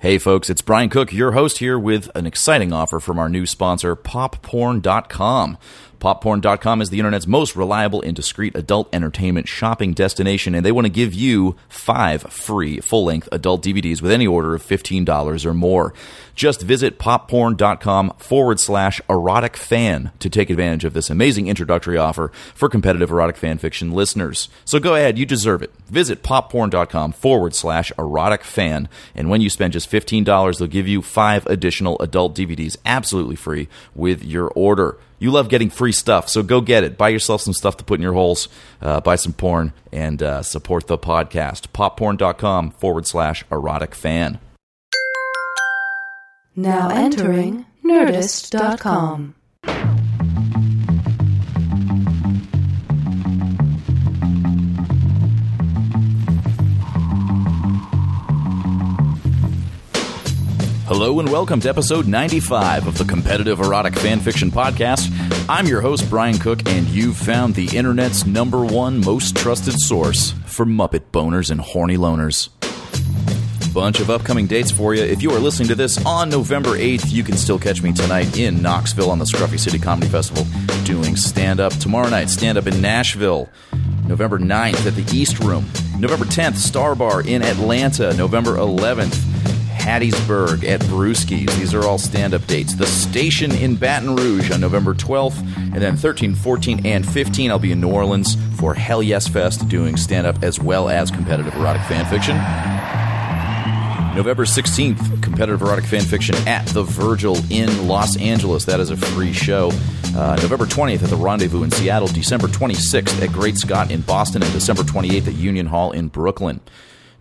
Hey folks, it's Brian Cook, your host here with an exciting offer from our new sponsor, popporn.com. Popporn.com is the internet's most reliable and discreet adult entertainment shopping destination, and they want to give you five free full length adult DVDs with any order of $15 or more. Just visit popporn.com forward slash erotic fan to take advantage of this amazing introductory offer for competitive erotic fan fiction listeners. So go ahead, you deserve it. Visit popporn.com forward slash erotic fan, and when you spend just $15, they'll give you five additional adult DVDs absolutely free with your order. You love getting free stuff, so go get it. Buy yourself some stuff to put in your holes, uh, buy some porn, and uh, support the podcast. Popporn.com forward slash erotic fan. Now entering Nerdist.com. Hello and welcome to episode 95 of the Competitive Erotic Fanfiction Podcast. I'm your host, Brian Cook, and you've found the internet's number one most trusted source for Muppet boners and horny loners. Bunch of upcoming dates for you. If you are listening to this on November 8th, you can still catch me tonight in Knoxville on the Scruffy City Comedy Festival doing stand up. Tomorrow night, stand up in Nashville. November 9th at the East Room. November 10th, Star Bar in Atlanta. November 11th, Hattiesburg at Brewski's. These are all stand up dates. The Station in Baton Rouge on November 12th, and then 13, 14, and 15, I'll be in New Orleans for Hell Yes Fest doing stand up as well as competitive erotic fan fiction. November 16th, competitive erotic fan fiction at the Virgil in Los Angeles. That is a free show. Uh, November 20th at the Rendezvous in Seattle. December 26th at Great Scott in Boston. And December 28th at Union Hall in Brooklyn.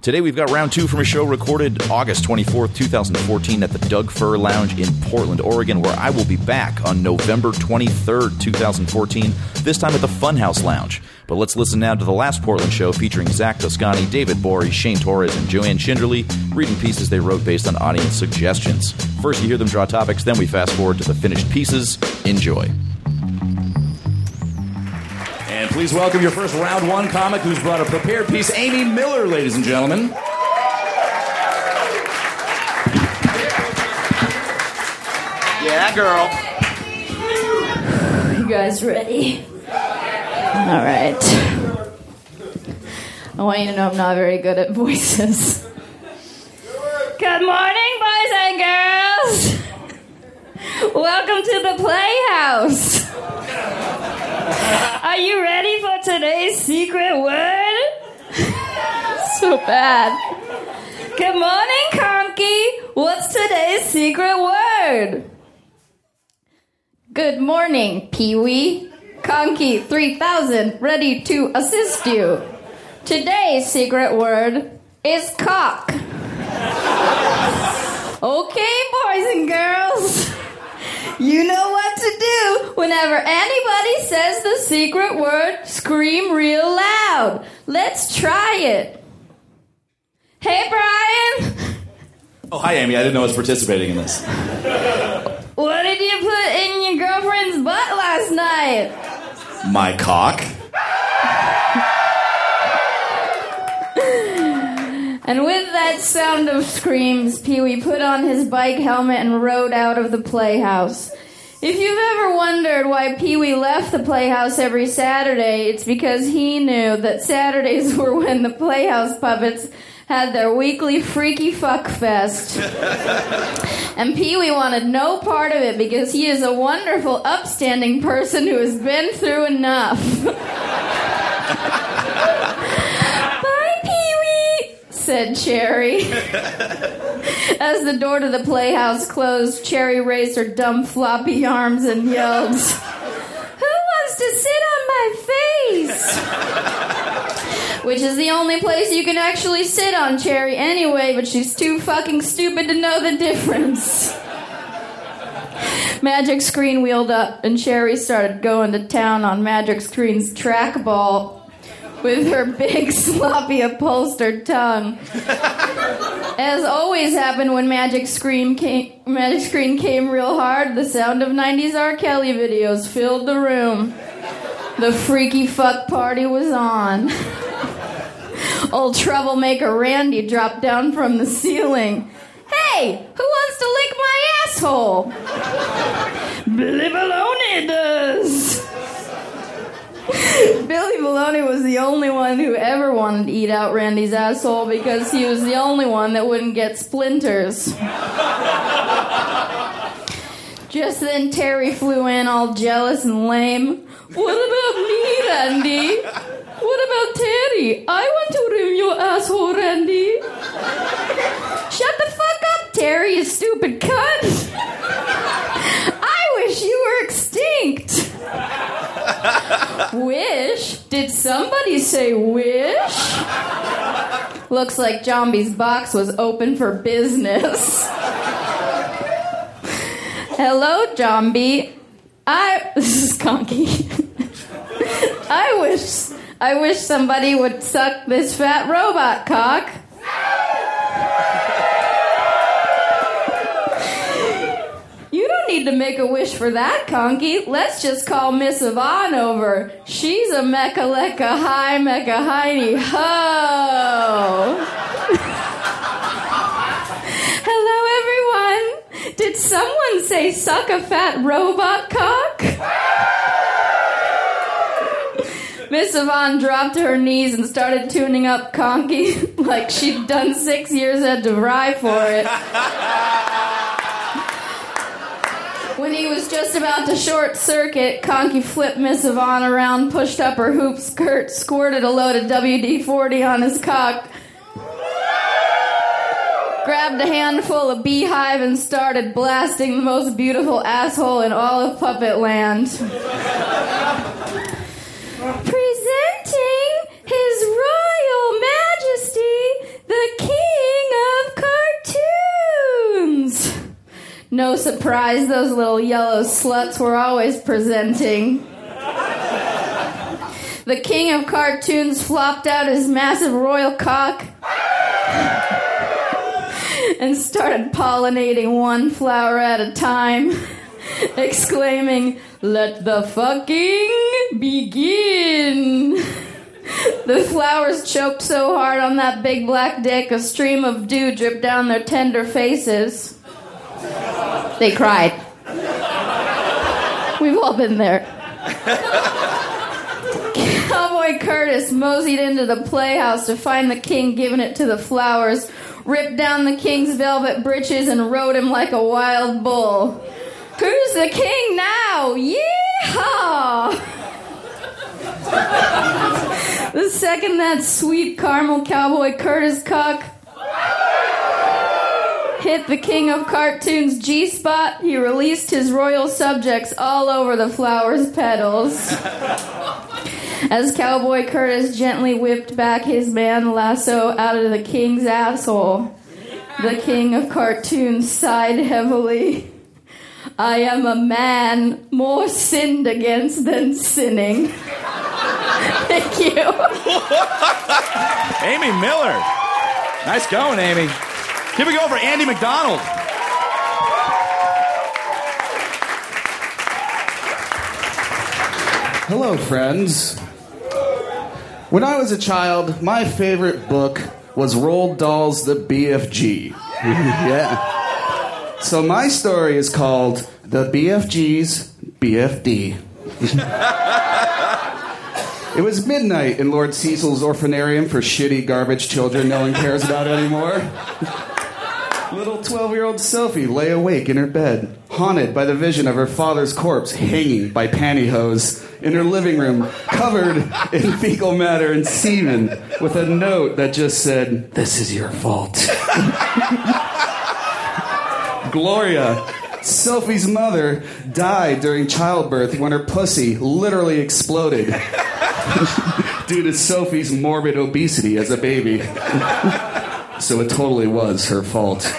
Today we've got round two from a show recorded August 24th, 2014 at the Doug Fir Lounge in Portland, Oregon, where I will be back on November 23rd, 2014, this time at the Funhouse Lounge. But let's listen now to the last Portland show featuring Zach Toscani, David Bory, Shane Torres, and Joanne Schinderly, reading pieces they wrote based on audience suggestions. First you hear them draw topics, then we fast forward to the finished pieces. Enjoy. And please welcome your first round one comic who's brought a prepared piece, Amy Miller, ladies and gentlemen. Yeah, girl. You guys ready? All right. I want you to know I'm not very good at voices. Good morning, boys and girls. Welcome to the Playhouse. Are you ready for today's secret word? so bad. Good morning, Conky. What's today's secret word? Good morning, Pee Wee. Conky 3000, ready to assist you. Today's secret word is cock. Okay, boys and girls. You know what do. Whenever anybody says the secret word, scream real loud. Let's try it. Hey, Brian. Oh, hi, Amy. I didn't know I was participating in this. What did you put in your girlfriend's butt last night? My cock. And with that sound of screams, Pee Wee put on his bike helmet and rode out of the playhouse. If you've ever wondered why Pee Wee left the playhouse every Saturday, it's because he knew that Saturdays were when the playhouse puppets had their weekly freaky fuck fest. and Pee Wee wanted no part of it because he is a wonderful, upstanding person who has been through enough. Bye, Pee Wee, said Chairry. As the door to the playhouse closed, Chairry raised her dumb floppy arms and yelled, Who wants to sit on my face? Which is the only place you can actually sit on Chairry anyway, but she's too fucking stupid to know the difference. Magic Screen wheeled up, and Cherry started going to town on Magic Screen's trackball with her big, sloppy, upholstered tongue. As always happened when Magic Screen came, Magic Screen came real hard, the sound of 90s R. Kelly videos filled the room. The freaky fuck party was on. Old troublemaker Randy dropped down from the ceiling. Hey, who wants to lick my asshole? Billy Baloney does. Billy Baloney was the only one who ever wanted to eat out Randy's asshole because he was the only one that wouldn't get splinters. Just then, Pterri flew in all jealous and lame. What about me, Randy? What about Pterri? I want to rim your asshole, Randy. Shut the fuck up, Pterri, you stupid cunt. I wish you were extinct. Wish? Did somebody say wish? Looks like Jambi's box was open for business. Hello, Jambi. I this is conky. I wish I wish somebody would suck this fat robot cock. Need to make a wish for that, Conky. Let's just call Miss Yvonne over. She's a mecha lecca high mecha hiney ho. Hello, everyone. Did someone say suck a fat robot cock? Miss Yvonne dropped to her knees and started tuning up Conky like she'd done six years at DeVry for it. When he was just about to short circuit, Conky flipped Miss Yvonne around, pushed up her hoop skirt, squirted a load of WD 40 on his cock, grabbed a handful of beehive, and started blasting the most beautiful asshole in all of Puppet Land. Presenting His Royal Majesty, the King of Cartoons. No surprise, those little yellow sluts were always presenting. The King of Cartoons flopped out his massive royal cock and started pollinating one flower at a time, exclaiming, Let the fucking begin. The flowers choked so hard on that big black dick, a stream of dew dripped down their tender faces. They cried. We've all been there. Cowboy Curtis moseyed into the playhouse to find the king giving it to the flowers, ripped down the king's velvet breeches, and rode him like a wild bull. Who's the king now? Yeehaw! the second that sweet caramel cowboy Curtis cock hit the king of cartoons G spot, he released his royal subjects all over the flower's petals. As Cowboy Curtis gently whipped back his man lasso out of the king's asshole, the king of cartoons sighed heavily. I am a man more sinned against than sinning. Thank you. Amy Miller. Nice going, Amy. Here we go for Andy MacDonald. Hello, friends. When I was a child, my favorite book was Roald Dahl's The BFG. yeah. So my story is called The BFG's BFD. it was midnight in Lord Cecil's orphanarium for shitty garbage children no one cares about anymore. Little 12 year old Sophie lay awake in her bed, haunted by the vision of her father's corpse hanging by pantyhose in her living room, covered in fecal matter and semen, with a note that just said, This is your fault. Gloria, Sophie's mother, died during childbirth when her pussy literally exploded due to Sophie's morbid obesity as a baby. So it totally was her fault.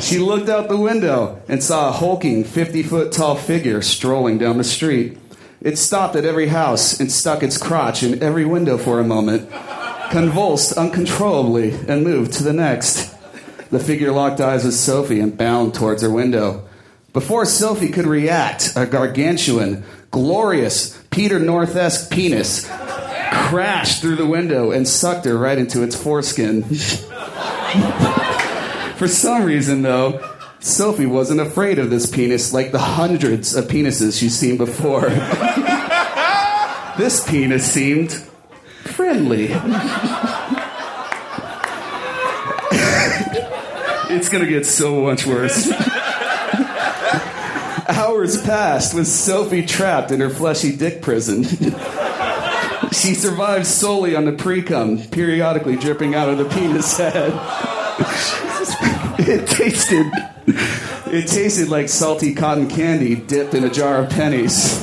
she looked out the window and saw a hulking 50 foot tall figure strolling down the street. It stopped at every house and stuck its crotch in every window for a moment, convulsed uncontrollably, and moved to the next. The figure locked eyes with Sophie and bound towards her window. Before Sophie could react, a gargantuan, glorious, Peter North esque penis crashed through the window and sucked her right into its foreskin. For some reason, though, Sophie wasn't afraid of this penis like the hundreds of penises she's seen before. this penis seemed friendly. it's gonna get so much worse. Hours passed with Sophie trapped in her fleshy dick prison. she survived solely on the pre-cum, periodically dripping out of the penis head. it tasted it tasted like salty cotton candy dipped in a jar of pennies.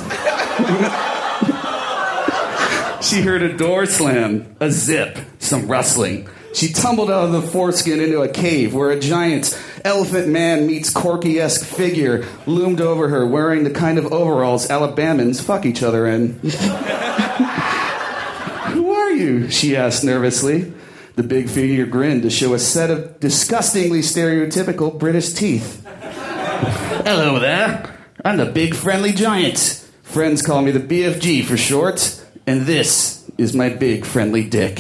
she heard a door slam, a zip, some rustling. She tumbled out of the foreskin into a cave where a giant elephant man meets Corky esque figure loomed over her wearing the kind of overalls Alabamans fuck each other in. You? she asked nervously. The big figure grinned to show a set of disgustingly stereotypical British teeth. Hello there. I'm the big friendly giant. Friends call me the BFG for short, and this is my big friendly dick.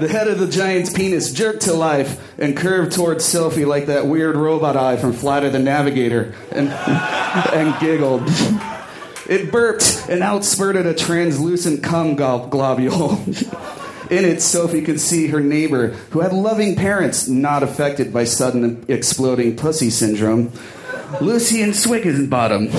The head of the giant's penis jerked to life and curved towards Sophie like that weird robot eye from Flight of the Navigator and, and giggled. It burped and outspurted a translucent cum globule. In it, Sophie could see her neighbor, who had loving parents not affected by sudden exploding pussy syndrome, Lucian Swickenbottom,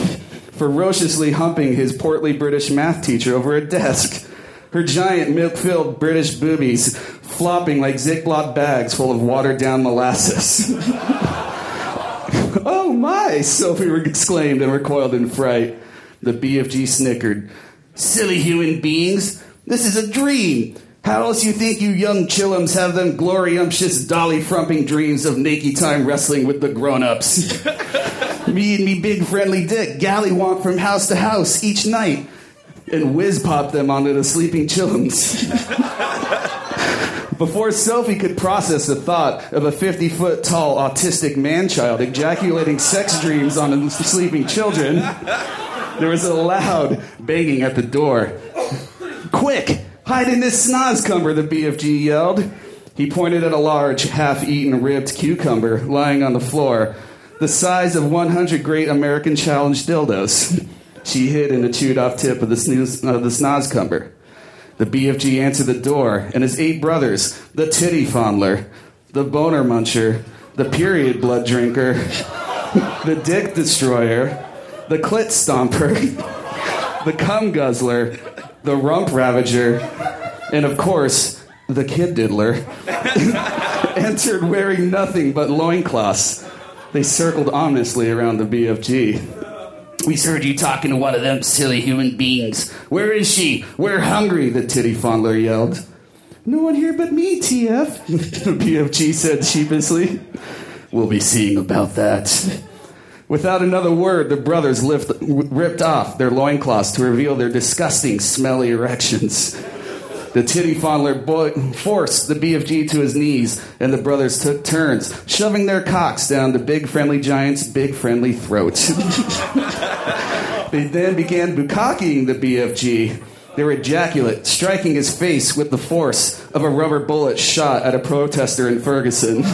ferociously humping his portly British math teacher over a desk her giant milk filled British boobies flopping like Ziploc bags full of watered down molasses. oh my, Sophie exclaimed and recoiled in fright. The BFG snickered. Silly human beings, this is a dream. How else you think you young chillums have them gloriumptious dolly frumping dreams of naked time wrestling with the grown-ups? me and me big friendly dick gallywomp from house to house each night and whiz pop them onto the sleeping chillums. Before Sophie could process the thought of a 50 foot tall autistic man child ejaculating sex dreams on the sleeping children, there was a loud banging at the door. Quick, hide in this snozzcumber, the BFG yelled. He pointed at a large, half eaten, ribbed cucumber lying on the floor, the size of 100 Great American Challenge dildos. She hid in the chewed off tip of the, snooze, uh, the snozzcumber. The BFG answered the door, and his eight brothers, the titty fondler, the boner muncher, the period blood drinker, the dick destroyer, the clit stomper, the cum guzzler, the rump ravager, and of course, the kid diddler, entered wearing nothing but loincloths. They circled ominously around the BFG. We heard you talking to one of them silly human beings. Where is she? We're hungry, the titty fondler yelled. No one here but me, TF, the BFG said sheepishly. We'll be seeing about that. Without another word, the brothers lift, ripped off their loincloths to reveal their disgusting, smelly erections. The titty fondler boy forced the BFG to his knees, and the brothers took turns, shoving their cocks down the big friendly giant's big friendly throat. they then began bukkake the BFG, their ejaculate striking his face with the force of a rubber bullet shot at a protester in Ferguson.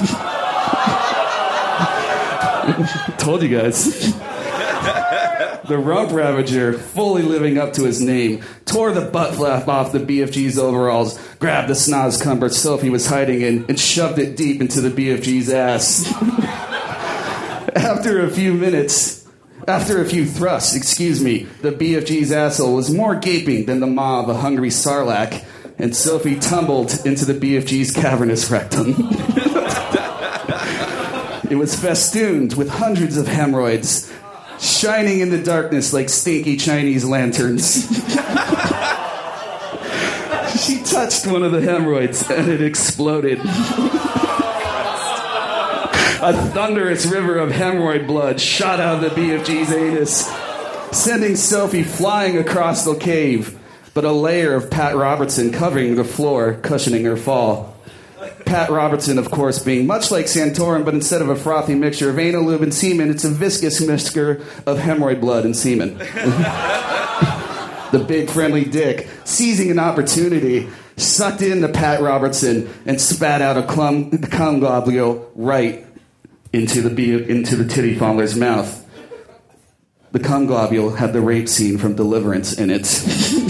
Told you guys. The rump ravager, fully living up to his name, tore the butt flap off the BFG's overalls, grabbed the snozzcumber Sophie was hiding in, and shoved it deep into the BFG's ass. after a few minutes, after a few thrusts, excuse me, the BFG's asshole was more gaping than the maw of a hungry sarlacc, and Sophie tumbled into the BFG's cavernous rectum. it was festooned with hundreds of hemorrhoids shining in the darkness like stinky Chinese lanterns. she touched one of the hemorrhoids and it exploded. A thunderous river of hemorrhoid blood shot out of the BFG's anus, sending Sophie flying across the cave, but a layer of Pat Robertson covering the floor, cushioning her fall. Pat Robertson, of course, being much like Santorum, but instead of a frothy mixture of anal lube and semen, it's a viscous mixture of hemorrhoid blood and semen. the big friendly dick, seizing an opportunity, sucked into Pat Robertson, and spat out a clum, cum globule right into the, into the titty fondler's mouth. The cum globule had the rape scene from Deliverance in it.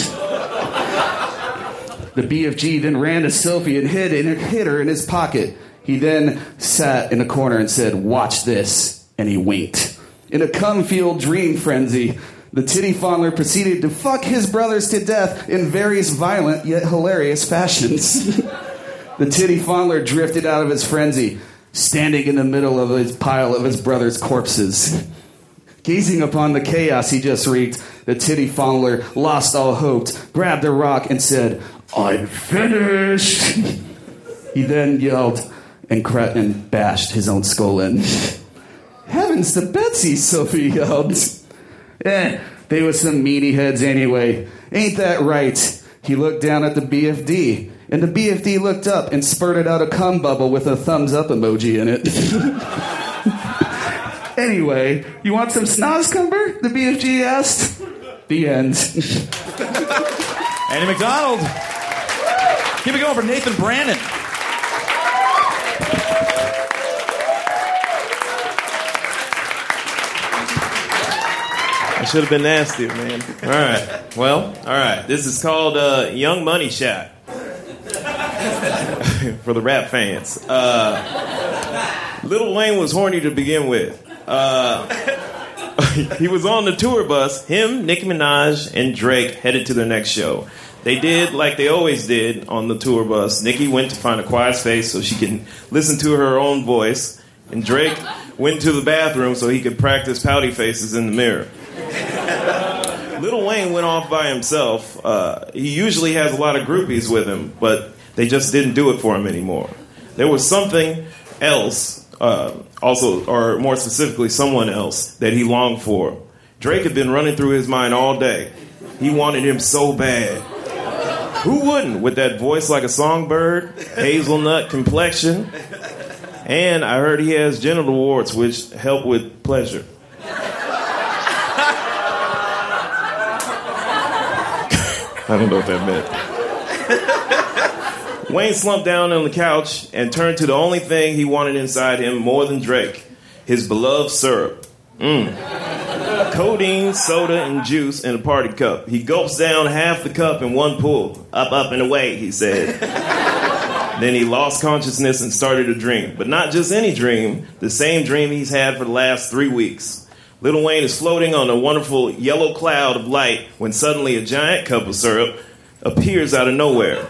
the BFG then ran to Sophie and hid, and her in his pocket. He then sat in a corner and said, Watch this. And he winked. In a cum fueled dream frenzy, the titty fondler proceeded to fuck his brothers to death in various violent yet hilarious fashions. the titty fondler drifted out of his frenzy, standing in the middle of his pile of his brothers' corpses. Gazing upon the chaos he just wreaked, the titty fondler lost all hope, grabbed a rock, and said, I'm finished. he then yelled and, cra- and bashed his own skull in. Heavens to Betsy, Sophie yelled. Eh, they were some meaty heads anyway. Ain't that right? He looked down at the BFD, and the BFD looked up and spurted out a cum bubble with a thumbs up emoji in it. anyway, you want some snozzcumber? The BFG asked. The end. Andy MacDonald. Keep it going for Nathan Brannon. I should have been nastier, man. All right. Well, all right. This is called uh, Young Money Shot for the rap fans. Uh, Little Wayne was horny to begin with. Uh, he was on the tour bus. Him, Nicki Minaj, and Drake headed to their next show. They did like they always did on the tour bus. Nicki went to find a quiet space so she can listen to her own voice, and Drake went to the bathroom so he could practice pouty faces in the mirror. Little Wayne went off by himself. Uh, he usually has a lot of groupies with him, but they just didn't do it for him anymore. There was something else, uh, also, or more specifically, someone else that he longed for. Drake had been running through his mind all day. He wanted him so bad. Who wouldn't with that voice like a songbird, hazelnut complexion, and I heard he has genital warts, which help with pleasure. I don't know what that meant. Wayne slumped down on the couch and turned to the only thing he wanted inside him more than Drake his beloved syrup. Mm. Codeine, soda, and juice in a party cup. He gulps down half the cup in one pull. Up, up, and away, he said. then he lost consciousness and started a dream. But not just any dream, the same dream he's had for the last three weeks. Little Wayne is floating on a wonderful yellow cloud of light when suddenly a giant cup of syrup appears out of nowhere.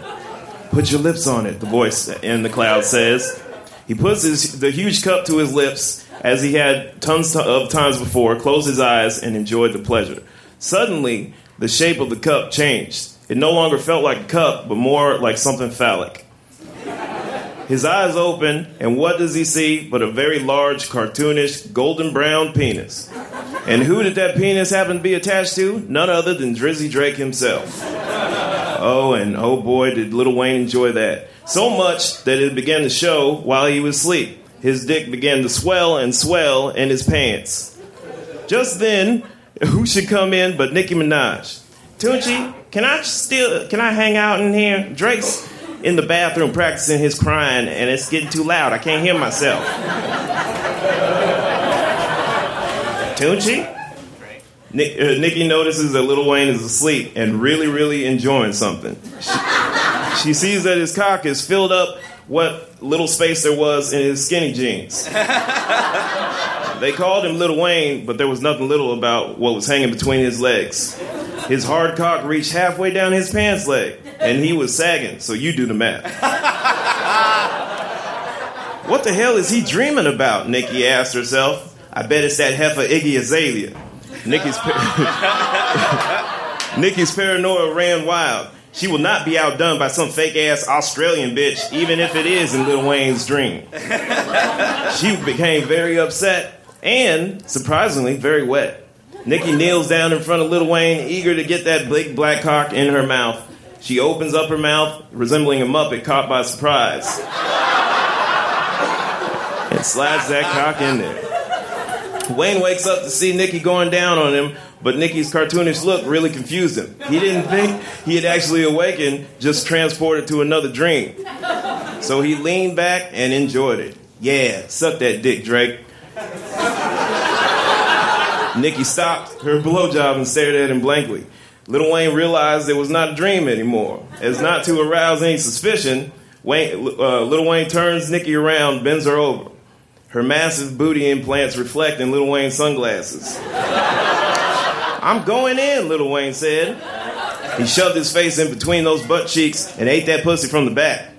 Put your lips on it, the voice in the cloud says. He puts his, the huge cup to his lips as he had tons of times before, closed his eyes, and enjoyed the pleasure. Suddenly, the shape of the cup changed. It no longer felt like a cup, but more like something phallic. His eyes open, and what does he see but a very large, cartoonish, golden brown penis? And who did that penis happen to be attached to? None other than Drizzy Drake himself. Oh, and oh boy, did Little Wayne enjoy that. So much that it began to show while he was asleep. His dick began to swell and swell in his pants. Just then, who should come in but Nicki Minaj? Tunechi, can I still can I hang out in here? Drake's in the bathroom practicing his crying, and it's getting too loud. I can't hear myself. Tunechi? Nick, uh, Nicki notices that Little Wayne is asleep and really, really enjoying something. She, she sees that his cock is filled up what little space there was in his skinny jeans. they called him Little Wayne, but there was nothing little about what was hanging between his legs. His hard cock reached halfway down his pants leg, and he was sagging, so you do the math. what the hell is he dreaming about? Nicki asked herself. I bet it's that heifer Iggy Azalea. Nicki's, par- Nicki's paranoia ran wild. She will not be outdone by some fake ass Australian bitch, even if it is in Lil Wayne's dream. She became very upset and, surprisingly, very wet. Nicki kneels down in front of Lil Wayne, eager to get that big black cock in her mouth. She opens up her mouth, resembling a Muppet caught by surprise, and slides that cock in there. Wayne wakes up to see Nicki going down on him, but Nicki's cartoonish look really confused him. He didn't think he had actually awakened, just transported to another dream. So he leaned back and enjoyed it. Yeah, suck that dick, Drake. Nicki stopped her blowjob and stared at him blankly. Little Wayne realized it was not a dream anymore. As not to arouse any suspicion, Wayne, uh, Little Wayne turns Nicki around, bends her over. Her massive booty implants reflect in Little Wayne's sunglasses. I'm going in, Little Wayne said. He shoved his face in between those butt cheeks and ate that pussy from the back.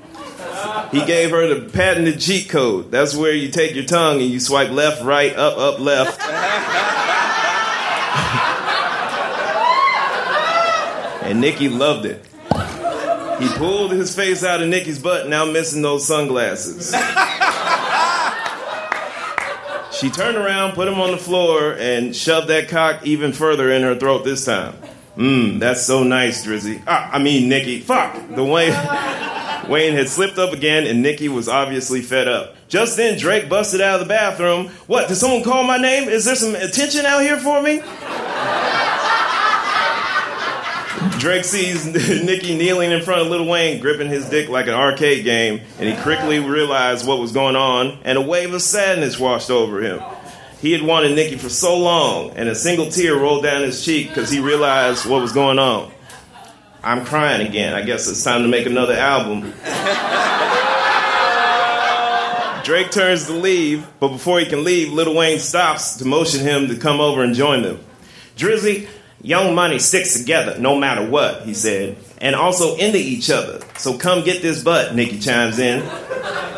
He gave her the patented cheat code. That's where you take your tongue and you swipe left, right, up, up, left. and Nicki loved it. He pulled his face out of Nicki's butt, now missing those sunglasses. She turned around, put him on the floor, and shoved that cock even further in her throat this time. Mmm, that's so nice, Drizzy. Ah, I mean, Nicki. Fuck! The Wayne, Wayne had slipped up again, and Nicki was obviously fed up. Just then, Drake busted out of the bathroom. What, did someone call my name? Is there some attention out here for me? Drake sees Nicki kneeling in front of Lil Wayne, gripping his dick like an arcade game, and he quickly realized what was going on, and a wave of sadness washed over him. He had wanted Nicki for so long, and a single tear rolled down his cheek because he realized what was going on. I'm crying again. I guess it's time to make another album. Drake turns to leave, but before he can leave, Lil Wayne stops to motion him to come over and join them. Drizzy, Young Money sticks together no matter what, he said, and also into each other. So come get this butt, Nicki chimes in.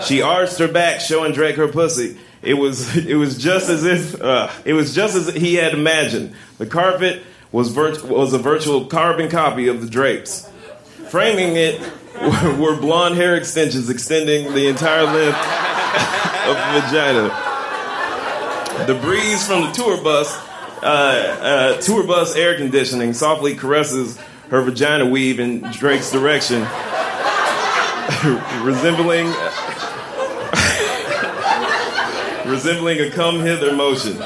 She arched her back, showing Drake her pussy. It was it was just as if uh, it was just as he had imagined. The carpet was was a virtual carbon copy of the drapes. Framing it were blonde hair extensions extending the entire length of the vagina. The breeze from the tour bus uh, uh, tour bus air conditioning softly caresses her vagina weave in Drake's direction, resembling resembling a come hither motion.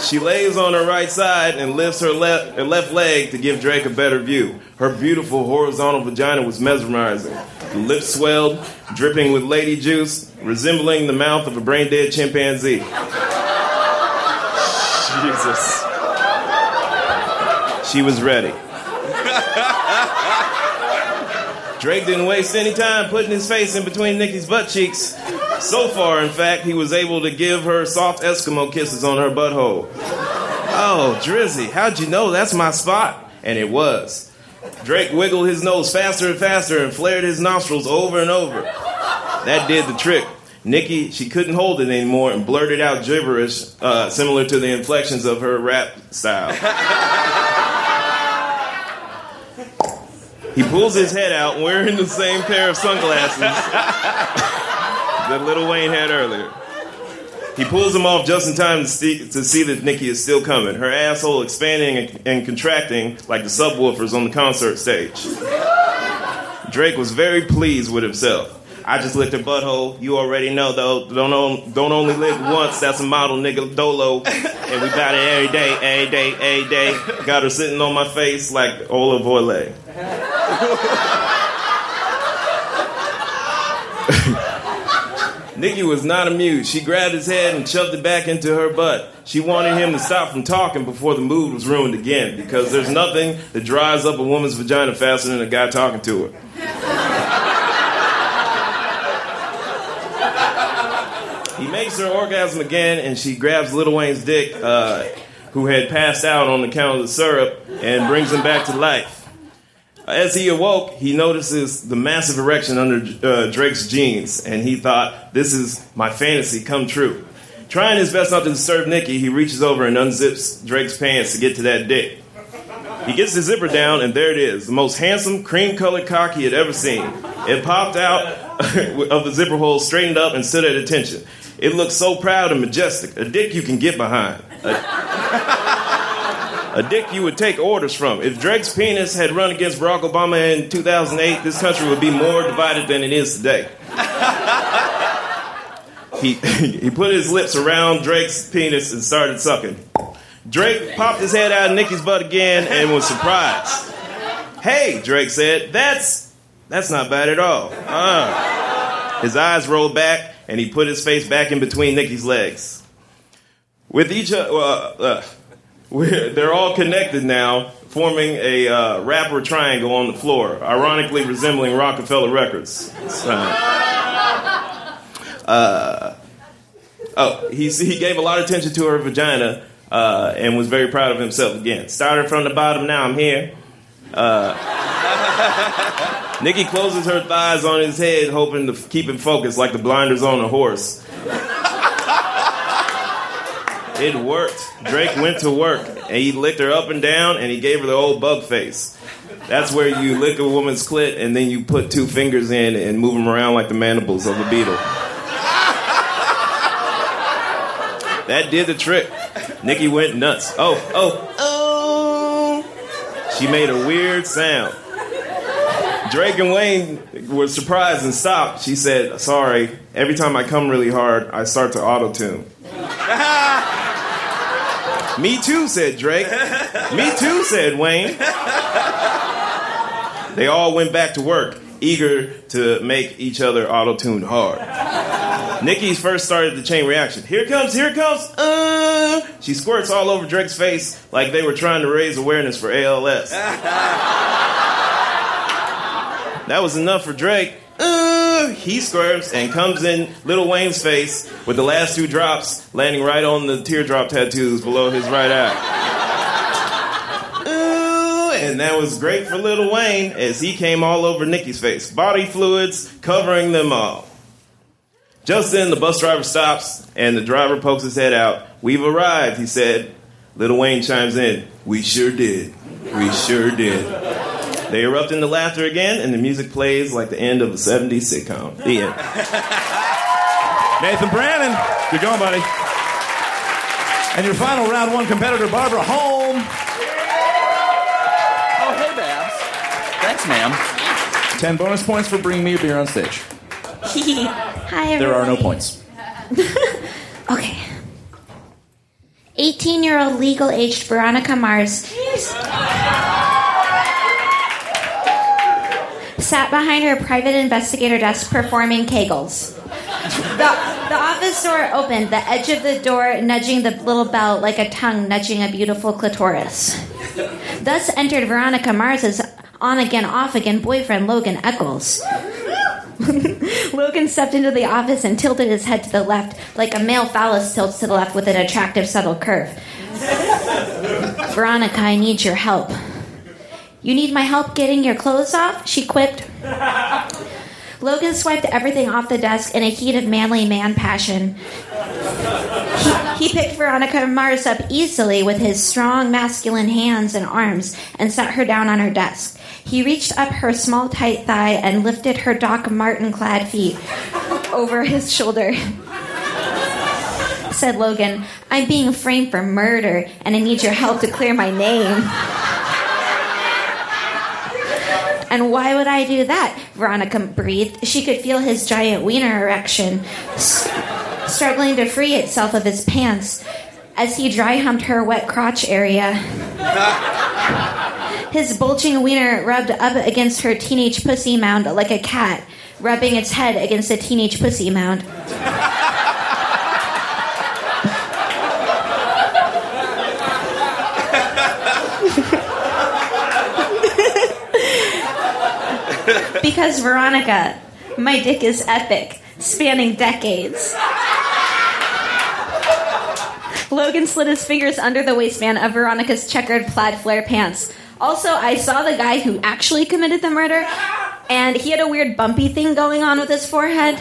She lays on her right side and lifts her left, her left leg to give Drake a better view. Her beautiful horizontal vagina was mesmerizing. The lips swelled, dripping with lady juice, resembling the mouth of a brain dead chimpanzee. Jesus. She was ready. Drake didn't waste any time putting his face in between Nicki's butt cheeks. So far, in fact, he was able to give her soft Eskimo kisses on her butthole. Oh, Drizzy, how'd you know that's my spot? And it was. Drake wiggled his nose faster and faster and flared his nostrils over and over. That did the trick. Nicki, she couldn't hold it anymore and blurted out gibberish uh, similar to the inflections of her rap style. he pulls his head out wearing the same pair of sunglasses that Little Wayne had earlier. He pulls them off just in time to see, to see that Nicki is still coming, her asshole expanding and, and contracting like the subwoofers on the concert stage. Drake was very pleased with himself. I just licked her butthole. You already know though. Don't on, don't only lick once. That's a model nigga dolo, and we got it every day, every day, every day. Got her sitting on my face like olive oil. Nicki was not amused. She grabbed his head and shoved it back into her butt. She wanted him to stop from talking before the mood was ruined again, because there's nothing that dries up a woman's vagina faster than a guy talking to her. He makes her orgasm again, and she grabs Little Wayne's dick, uh, who had passed out on the count of the syrup, and brings him back to life. As he awoke, he notices the massive erection under uh, Drake's jeans, and he thought, This is my fantasy come true. Trying his best not to disturb Nicki, he reaches over and unzips Drake's pants to get to that dick. He gets the zipper down, and there it is the most handsome, cream colored cock he had ever seen. It popped out of the zipper hole, straightened up, and stood at attention. It looked so proud and majestic. A dick you can get behind. A, a dick you would take orders from. If Drake's penis had run against Barack Obama in 2008, this country would be more divided than it is today. He, he put his lips around Drake's penis and started sucking. Drake popped his head out of Nicki's butt again and was surprised. Hey, Drake said, that's that's not bad at all. Uh. His eyes rolled back and he put his face back in between Nicki's legs. With each, uh, uh, we're, they're all connected now, forming a uh, rapper triangle on the floor, ironically resembling Roc-A-Fella Records. Uh, uh, oh, he, he gave a lot of attention to her vagina uh, and was very proud of himself again. Started from the bottom, now I'm here. Uh, Nicki closes her thighs on his head, hoping to keep him focused like the blinders on a horse. It worked. Drake went to work and he licked her up and down and he gave her the old bug face. That's where you lick a woman's clit and then you put two fingers in and move them around like the mandibles of a beetle. That did the trick. Nicki went nuts. Oh, oh, oh. She made a weird sound. Drake and Wayne were surprised and stopped. She said, Sorry, every time I come really hard, I start to auto tune. Me too, said Drake. Me too, said Wayne. They all went back to work, eager to make each other auto tune hard. Nicki's first started the chain reaction. Here comes, here comes. Uh, she squirts all over Drake's face like they were trying to raise awareness for ALS. that was enough for Drake. Uh, he squirms and comes in Little Wayne's face with the last two drops landing right on the teardrop tattoos below his right eye. Uh, and that was great for Little Wayne as he came all over Nicki's face, body fluids covering them all. Just then, the bus driver stops and the driver pokes his head out. We've arrived, he said. Little Wayne chimes in. We sure did. We sure did. They erupt into laughter again, and the music plays like the end of a 70s sitcom. The end. Nathan Brannon, good going, buddy. And your final round one competitor, Barbara Holm. Oh, hey, Babs. Thanks, ma'am. 10 bonus points for bringing me a beer on stage. Hi, everyone. There are no points. Okay. 18 year old legal aged Veronica Mars sat behind her private investigator desk performing kegels. The, the office door opened, the edge of the door nudging the little bell like a tongue nudging a beautiful clitoris. Thus entered Veronica Mars's on again, off again boyfriend, Logan Echolls. Logan stepped into the office and tilted his head to the left, like a male phallus tilts to the left with an attractive, subtle curve. Veronica, I need your help. You need my help getting your clothes off? She quipped. Logan swiped everything off the desk in a heat of manly man passion. He, he picked Veronica Mars up easily with his strong masculine hands and arms and set her down on her desk. He reached up her small, tight thigh and lifted her Doc Marten clad feet over his shoulder. Said Logan, I'm being framed for murder and I need your help to clear my name. And why would I do that? Veronica breathed. She could feel his giant wiener erection struggling to free itself of his pants as he dry humped her wet crotch area. His bulging wiener rubbed up against her teenage pussy mound like a cat, rubbing its head against a teenage pussy mound. Because Veronica, my dick is epic, spanning decades. Logan slid his fingers under the waistband of Veronica's checkered plaid flare pants. Also, I saw the guy who actually committed the murder, and he had a weird bumpy thing going on with his forehead.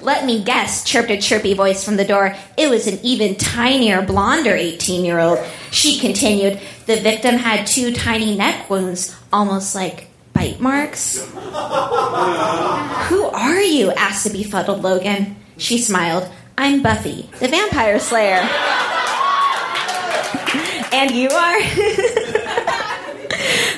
Let me guess, chirped a chirpy voice from the door. It was an even tinier, blonder 18 year old. She continued, The victim had two tiny neck wounds, almost like bite marks. Who are you? asked the befuddled Logan. She smiled. I'm Buffy, the vampire slayer. and you are?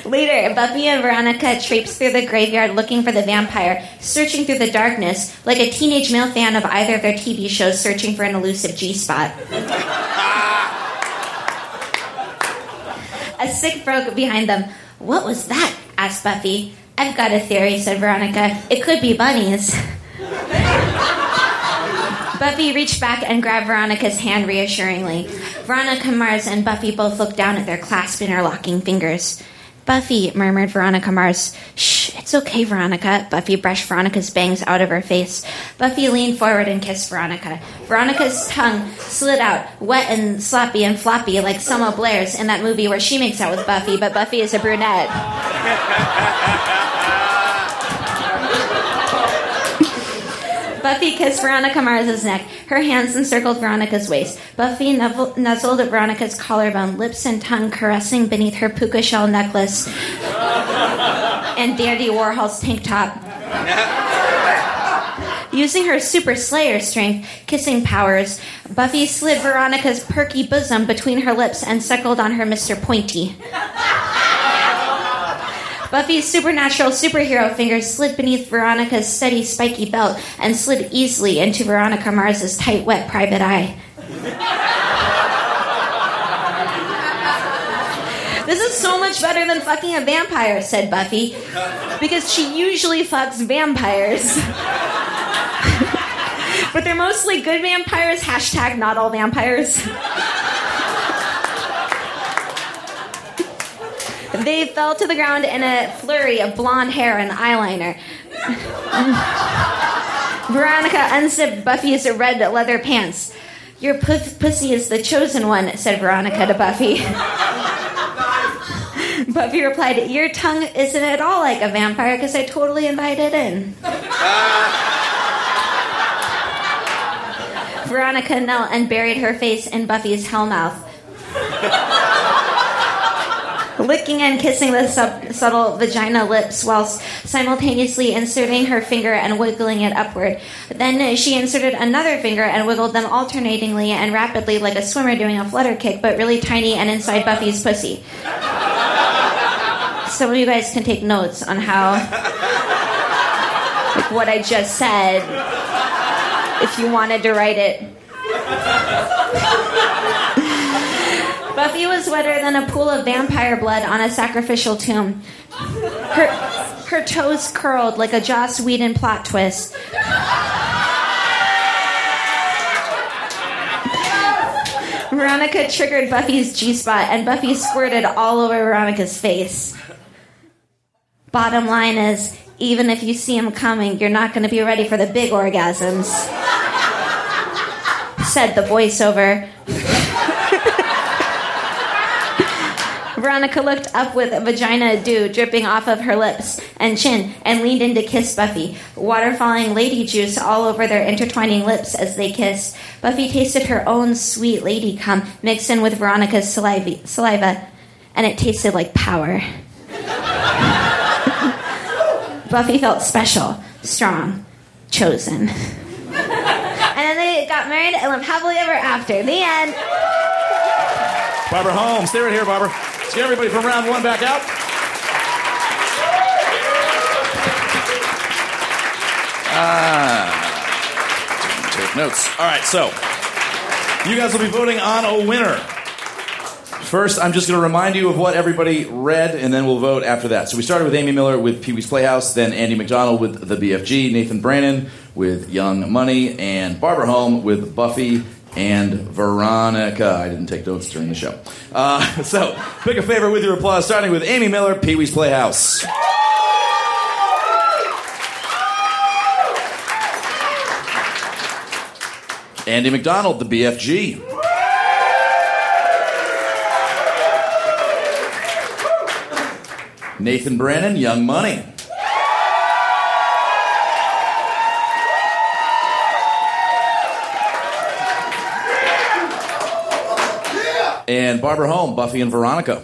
Later, Buffy and Veronica traipse through the graveyard looking for the vampire, searching through the darkness like a teenage male fan of either of their TV shows searching for an elusive G spot. a sick broke behind them. What was that? Asked Buffy. I've got a theory, said Veronica. It could be bunnies. Buffy reached back and grabbed Veronica's hand reassuringly. Veronica Mars and Buffy both looked down at their clasped interlocking fingers. Buffy, murmured Veronica Mars. Shh, it's okay, Veronica. Buffy brushed Veronica's bangs out of her face. Buffy leaned forward and kissed Veronica. Veronica's tongue slid out, wet and sloppy and floppy like Selma Blair's in that movie where she makes out with Buffy, but Buffy is a brunette. Buffy kissed Veronica Mars's neck. Her hands encircled Veronica's waist. Buffy nuzzled, at Veronica's collarbone, lips and tongue caressing beneath her puka shell necklace and Dandy Warhols tank top. Using her super slayer strength, kissing powers, Buffy slid Veronica's perky bosom between her lips and suckled on her Mr. Pointy. Buffy's supernatural superhero fingers slid beneath Veronica's steady, spiky belt and slid easily into Veronica Mars's tight, wet private eye. This is so much better than fucking a vampire, said Buffy, because she usually fucks vampires. but they're mostly good vampires, hashtag not all vampires. They fell to the ground in a flurry of blonde hair and eyeliner. Veronica unzipped Buffy's red leather pants. Your puss- pussy is the chosen one, said Veronica to Buffy. Buffy replied, Your tongue isn't at all like a vampire because I totally invited in. Veronica knelt and buried her face in Buffy's hellmouth licking and kissing the sub- subtle vagina lips whilst simultaneously inserting her finger and wiggling it upward. Then she inserted another finger and wiggled them alternatingly and rapidly like a swimmer doing a flutter kick, but really tiny and inside Buffy's pussy. Some of you guys can take notes on how, like what I just said, if you wanted to write it. Buffy was wetter than a pool of vampire blood on a sacrificial tomb. Her, her toes curled like a Joss Whedon plot twist. Veronica triggered Buffy's G spot, and Buffy squirted all over Veronica's face. Bottom line is, even if you see him coming, you're not going to be ready for the big orgasms, said the voiceover. Veronica looked up with vagina dew dripping off of her lips and chin and leaned in to kiss Buffy, water falling lady juice all over their intertwining lips as they kissed. Buffy tasted her own sweet lady cum mixed in with Veronica's saliva, saliva and it tasted like power. Buffy felt special, strong, chosen. and then they got married and lived happily ever after. The end. Barbara Holmes, stay right here, Barbara. Get everybody from round one back out. Ah. Take notes. All right, so you guys will be voting on a winner. First, I'm just going to remind you of what everybody read, and then we'll vote after that. So we started with Amy Miller with Pee Wee's Playhouse, then Andy MacDonald with the BFG, Nathan Brannon with Young Money, and Barbara Holm with Buffy and Veronica. I didn't take notes during the show. Uh, so pick a favorite with your applause, starting with Amy Miller, Pee Wee's Playhouse. Andy MacDonald, the BFG. Nathan Brannon, Young Money. And Barbara Holm, Buffy and Veronica.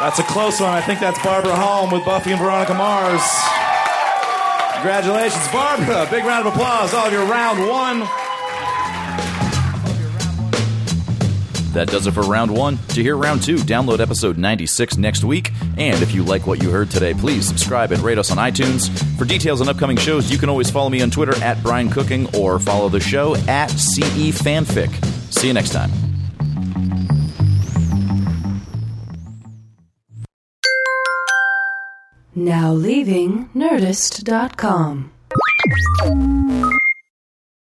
That's a close one. I think that's Barbara Holm with Buffy and Veronica Mars. Congratulations, Barbara. Big round of applause. All of your round one. That does it for round one. To hear round two, download episode 96 next week. And if you like what you heard today, please subscribe and rate us on iTunes. For details on upcoming shows, you can always follow me on Twitter at Brian Cooking or follow the show at CE Fanfic. See you next time. Now leaving Nerdist.com.